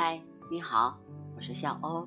嗨，你好，我是小欧。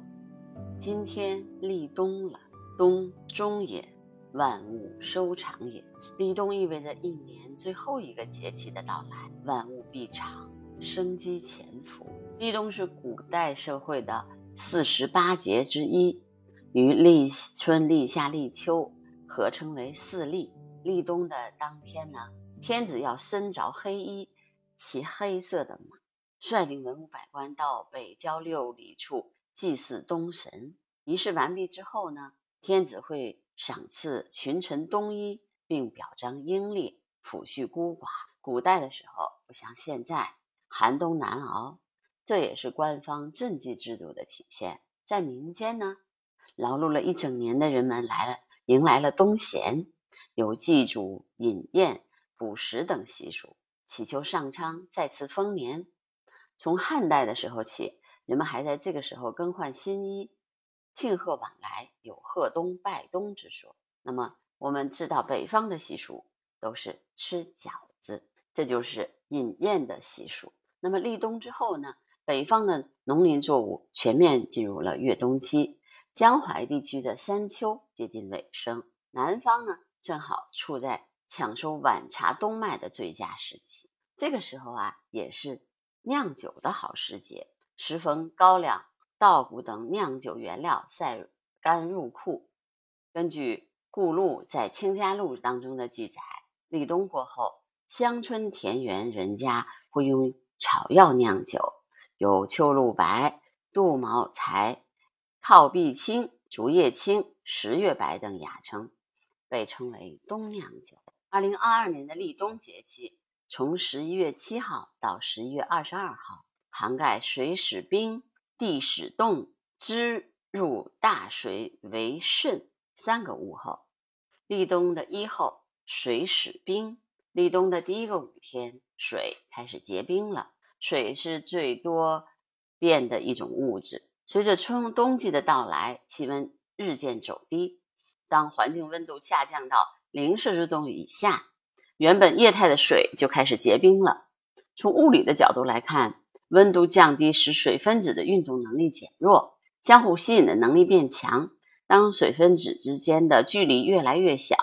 今天立冬了，冬终也，万物收场也。立冬意味着一年最后一个节气的到来，万物闭场，生机潜伏。立冬是古代社会的四十八节之一，与立春、立夏、立秋合称为四立。立冬的当天呢，天子要身着黑衣，骑黑色的马。率领文武百官到北郊六里处祭祀东神。仪式完毕之后呢，天子会赏赐群臣冬衣，并表彰英烈，抚恤孤寡。古代的时候不像现在寒冬难熬，这也是官方赈济制度的体现。在民间呢，劳碌了一整年的人们来了，迎来了冬闲，有祭祖、饮宴、补食等习俗，祈求上苍再次丰年。从汉代的时候起，人们还在这个时候更换新衣，庆贺往来，有贺冬拜冬之说。那么我们知道，北方的习俗都是吃饺子，这就是饮宴的习俗。那么立冬之后呢，北方的农林作物全面进入了越冬期，江淮地区的山秋接近尾声，南方呢正好处在抢收晚茶冬麦的最佳时期。这个时候啊，也是。酿酒的好时节，时逢高粱、稻谷等酿酒原料晒干入库。根据顾禄在《清嘉录》当中的记载，立冬过后，乡村田园人家会用草药酿酒，有秋露白、杜茅才、靠壁青、竹叶青、十月白等雅称，被称为冬酿酒。二零二二年的立冬节气。从十一月七号到十一月二十二号，涵盖水始冰、地始冻、支入大水为肾三个物候。立冬的一候，水始冰。立冬的第一个五天，水开始结冰了。水是最多变的一种物质。随着春冬季的到来，气温日渐走低，当环境温度下降到零摄氏度以下。原本液态的水就开始结冰了。从物理的角度来看，温度降低使水分子的运动能力减弱，相互吸引的能力变强。当水分子之间的距离越来越小，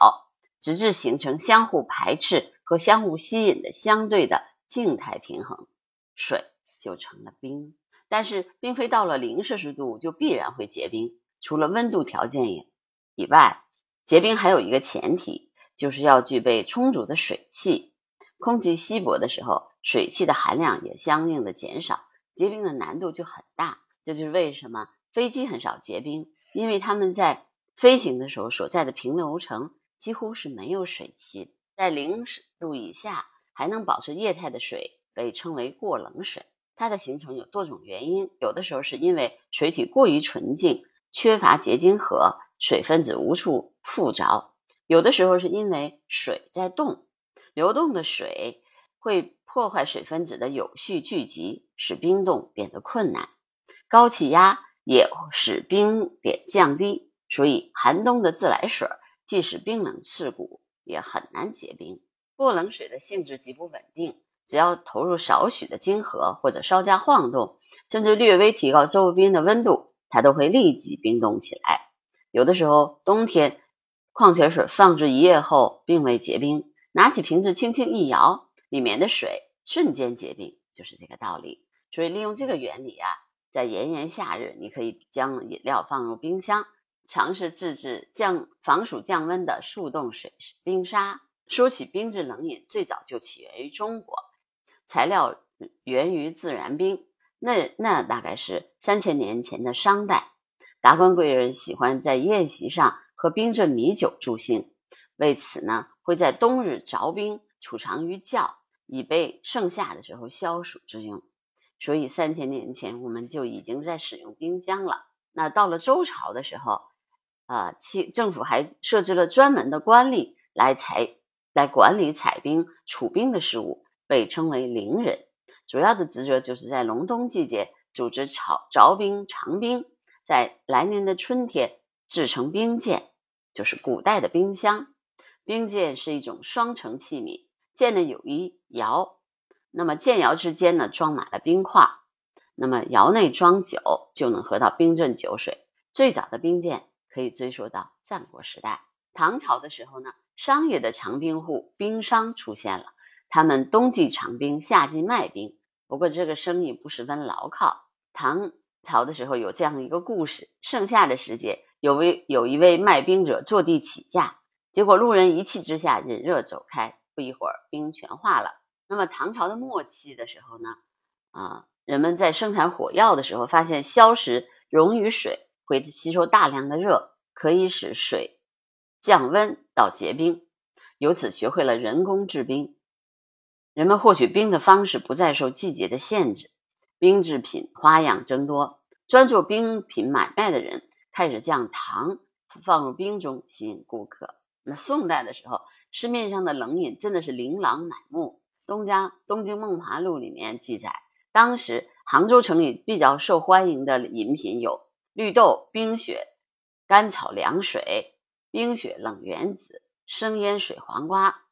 直至形成相互排斥和相互吸引的相对的静态平衡，水就成了冰。但是，并非到了零摄氏度就必然会结冰。除了温度条件以以外，结冰还有一个前提。就是要具备充足的水汽，空气稀薄的时候，水汽的含量也相应的减少，结冰的难度就很大。这就是为什么飞机很少结冰，因为他们在飞行的时候所在的平流层几乎是没有水汽，在零度以下还能保持液态的水被称为过冷水。它的形成有多种原因，有的时候是因为水体过于纯净，缺乏结晶核，水分子无处附着。有的时候是因为水在动，流动的水会破坏水分子的有序聚集，使冰冻变得困难。高气压也使冰点降低，所以寒冬的自来水即使冰冷刺骨，也很难结冰。过冷水的性质极不稳定，只要投入少许的晶核或者稍加晃动，甚至略微提高周边的温度，它都会立即冰冻起来。有的时候冬天。矿泉水放置一夜后并未结冰，拿起瓶子轻轻一摇，里面的水瞬间结冰，就是这个道理。所以利用这个原理啊，在炎炎夏日，你可以将饮料放入冰箱，尝试自制降防暑降温的速冻水冰沙。说起冰制冷饮，最早就起源于中国，材料源于自然冰。那那大概是三千年前的商代，达官贵人喜欢在宴席上。和冰镇米酒助兴，为此呢，会在冬日凿冰储藏于窖，以备盛夏的时候消暑之用。所以三千年前我们就已经在使用冰箱了。那到了周朝的时候，啊，其政府还设置了专门的官吏来采来管理采冰储冰的事务，被称为陵人。主要的职责就是在隆冬季节组织炒凿冰藏冰，在来年的春天。制成冰鉴，就是古代的冰箱。冰鉴是一种双层器皿，鉴呢有一窑，那么鉴窑之间呢装满了冰块。那么窑内装酒就能喝到冰镇酒水。最早的冰鉴可以追溯到战国时代。唐朝的时候呢，商业的长冰户冰商出现了，他们冬季长冰，夏季卖冰。不过这个生意不十分牢靠。唐朝的时候有这样一个故事：盛夏的时节，有位有一位卖冰者坐地起价，结果路人一气之下忍热走开，不一会儿冰全化了。那么唐朝的末期的时候呢，啊。人们在生产火药的时候，发现硝石溶于水会吸收大量的热，可以使水降温到结冰，由此学会了人工制冰。人们获取冰的方式不再受季节的限制，冰制品花样增多。专做冰品买卖的人开始将糖放入冰中吸引顾客。那宋代的时候，市面上的冷饮真的是琳琅满目。东家《东京梦华录》里面记载。当时杭州城里比较受欢迎的饮品有绿豆冰雪、甘草凉水、冰雪冷原子、生腌水黄瓜、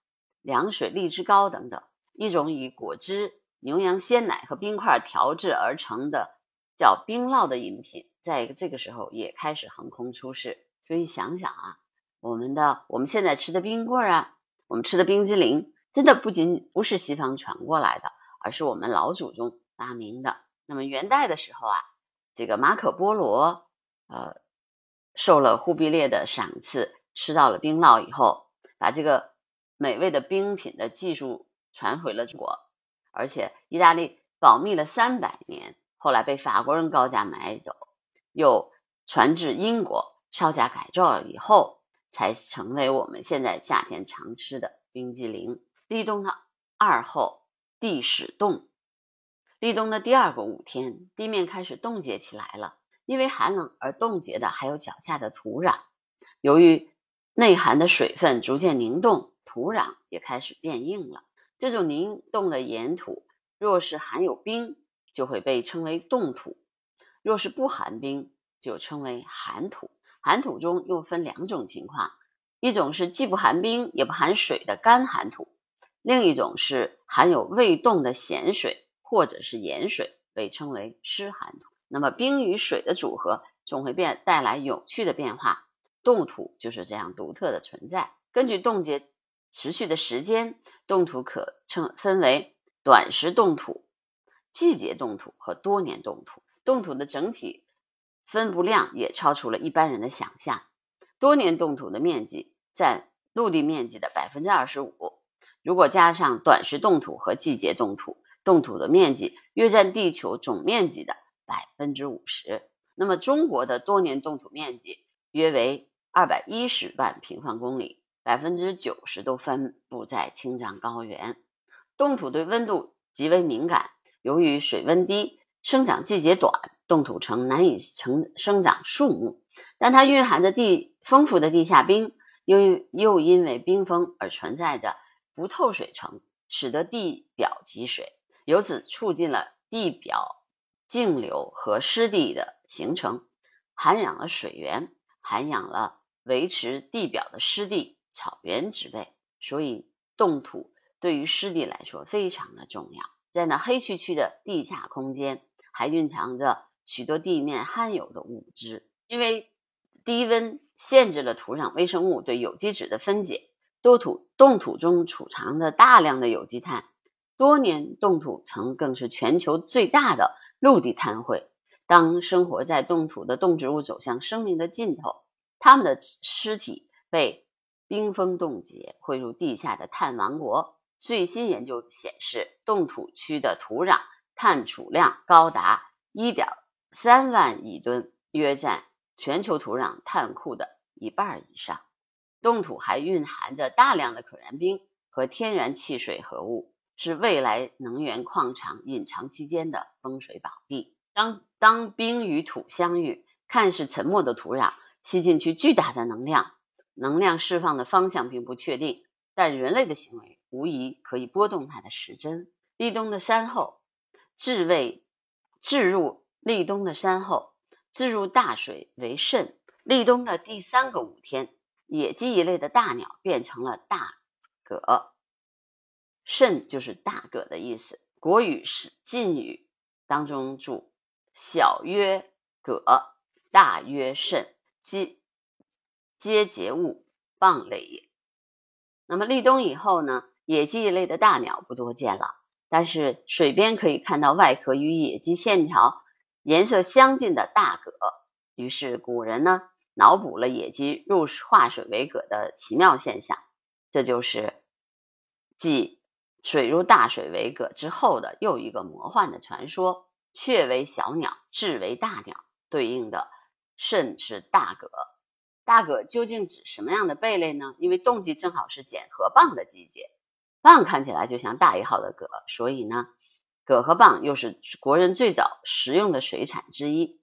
凉水荔枝糕等等。一种以果汁、牛羊鲜奶和冰块调制而成的叫冰酪的饮品，在这个时候也开始横空出世。所以想想啊，我们的我们现在吃的冰棍啊，我们吃的冰激凌，真的不仅不是西方传过来的，而是我们老祖宗。发明的。那么元代的时候啊，这个马可波罗呃受了忽必烈的赏赐，吃到了冰酪以后，把这个美味的冰品的技术传回了中国，而且意大利保密了三百年，后来被法国人高价买走，又传至英国，稍加改造以后，才成为我们现在夏天常吃的冰激凌。立冬的二后，地始冻。立冬的第二个五天，地面开始冻结起来了。因为寒冷而冻结的还有脚下的土壤。由于内含的水分逐渐凝冻，土壤也开始变硬了。这种凝冻的岩土，若是含有冰，就会被称为冻土；若是不含冰，就称为寒土。寒土中又分两种情况：一种是既不含冰也不含水的干寒土；另一种是含有未冻的咸水。或者是盐水被称为湿寒土。那么冰与水的组合总会变带来有趣的变化，冻土就是这样独特的存在。根据冻结持续的时间，冻土可称分为短时冻土、季节冻土和多年冻土。冻土的整体分布量也超出了一般人的想象。多年冻土的面积占陆地面积的百分之二十五，如果加上短时冻土和季节冻土。冻土的面积约占地球总面积的百分之五十。那么，中国的多年冻土面积约为二百一十万平方公里，百分之九十都分布在青藏高原。冻土对温度极为敏感，由于水温低、生长季节短，冻土层难以成生长树木。但它蕴含着地丰富的地下冰，又又因为冰封而存在着不透水层，使得地表积水。由此促进了地表径流和湿地的形成，涵养了水源，涵养了维持地表的湿地、草原植被。所以，冻土对于湿地来说非常的重要。在那黑黢黢的地下空间，还蕴藏着许多地面罕有的物质。因为低温限制了土壤微生物对有机质的分解，多土冻土中储藏着大量的有机碳。多年冻土层更是全球最大的陆地碳汇。当生活在冻土的动植物走向生命的尽头，它们的尸体被冰封冻结，汇入地下的碳王国。最新研究显示，冻土区的土壤碳储量高达1.3万亿吨，约占全球土壤碳库的一半以上。冻土还蕴含着大量的可燃冰和天然气水合物。是未来能源矿场隐藏期间的风水宝地。当当冰与土相遇，看似沉默的土壤吸进去巨大的能量，能量释放的方向并不确定，但人类的行为无疑可以拨动它的时针。立冬的山后，置位置入立冬的山后，置入大水为肾。立冬的第三个五天，野鸡一类的大鸟变成了大蛤。肾就是大蛤的意思。国语是晋语当中注小曰葛，大曰肾，皆皆节物，蚌类也。那么立冬以后呢，野鸡一类的大鸟不多见了，但是水边可以看到外壳与野鸡线条颜色相近的大蛤。于是古人呢，脑补了野鸡入化水为蛤的奇妙现象，这就是继水入大水为蛤之后的又一个魔幻的传说。雀为小鸟，雉为大鸟，对应的肾是大蛤。大蛤究竟指什么样的贝类呢？因为冬季正好是捡河蚌的季节，蚌看起来就像大一号的蛤，所以呢，蛤和蚌又是国人最早食用的水产之一。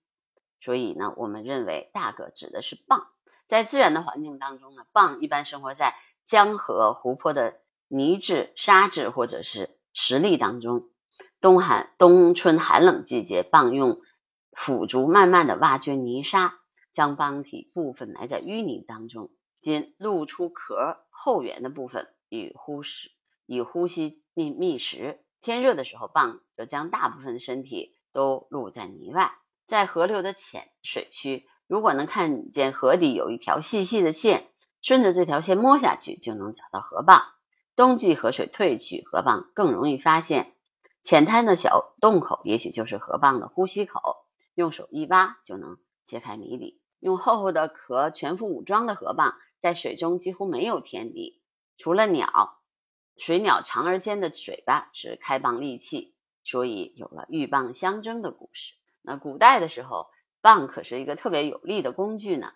所以呢，我们认为大蛤指的是蚌。在自然的环境当中呢，蚌一般生活在江河、湖泊的泥质、沙质或者是石砾当中。冬寒冬春寒冷季节，蚌用腐竹慢慢的挖掘泥沙，将蚌体部分埋在淤泥当中，仅露出壳后缘的部分以呼食以呼吸觅觅食。天热的时候，蚌就将大部分身体都露在泥外。在河流的浅水区，如果能看见河底有一条细细的线，顺着这条线摸下去，就能找到河蚌。冬季河水退去，河蚌更容易发现。浅滩的小洞口，也许就是河蚌的呼吸口。用手一挖，就能揭开谜底。用厚厚的壳全副武装的河蚌，在水中几乎没有天敌。除了鸟，水鸟长而尖的嘴巴是开蚌利器，所以有了鹬蚌相争的故事。那古代的时候，蚌可是一个特别有力的工具呢。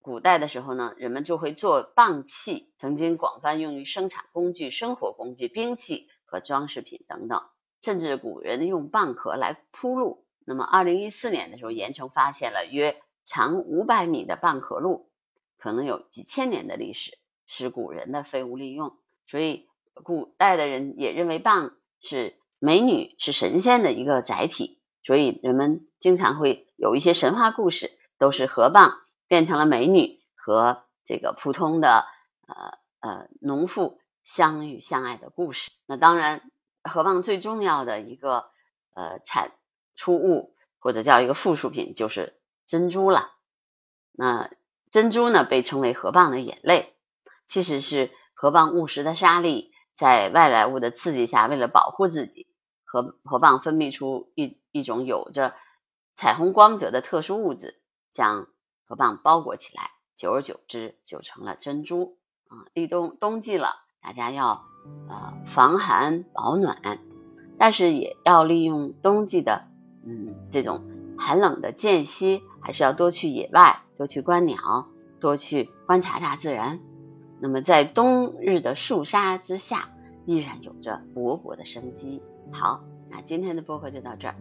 古代的时候呢，人们就会做蚌器，曾经广泛用于生产工具、生活工具、兵器和装饰品等等。甚至古人用蚌壳来铺路。那么，二零一四年的时候，盐城发现了约长五百米的蚌壳路，可能有几千年的历史，是古人的废物利用。所以，古代的人也认为蚌是美女、是神仙的一个载体。所以，人们经常会有一些神话故事，都是河蚌变成了美女和这个普通的呃呃农妇相遇相爱的故事。那当然。河蚌最重要的一个呃产出物或者叫一个附属品就是珍珠了。那珍珠呢被称为河蚌的眼泪，其实是河蚌误食的沙粒，在外来物的刺激下，为了保护自己，河河蚌分泌出一一种有着彩虹光泽的特殊物质，将河蚌包裹起来，久而久之就成了珍珠啊。立冬冬季了，大家要。呃，防寒保暖，但是也要利用冬季的嗯这种寒冷的间隙，还是要多去野外，多去观鸟，多去观察大自然。那么在冬日的肃杀之下，依然有着勃勃的生机。好，那今天的播客就到这儿，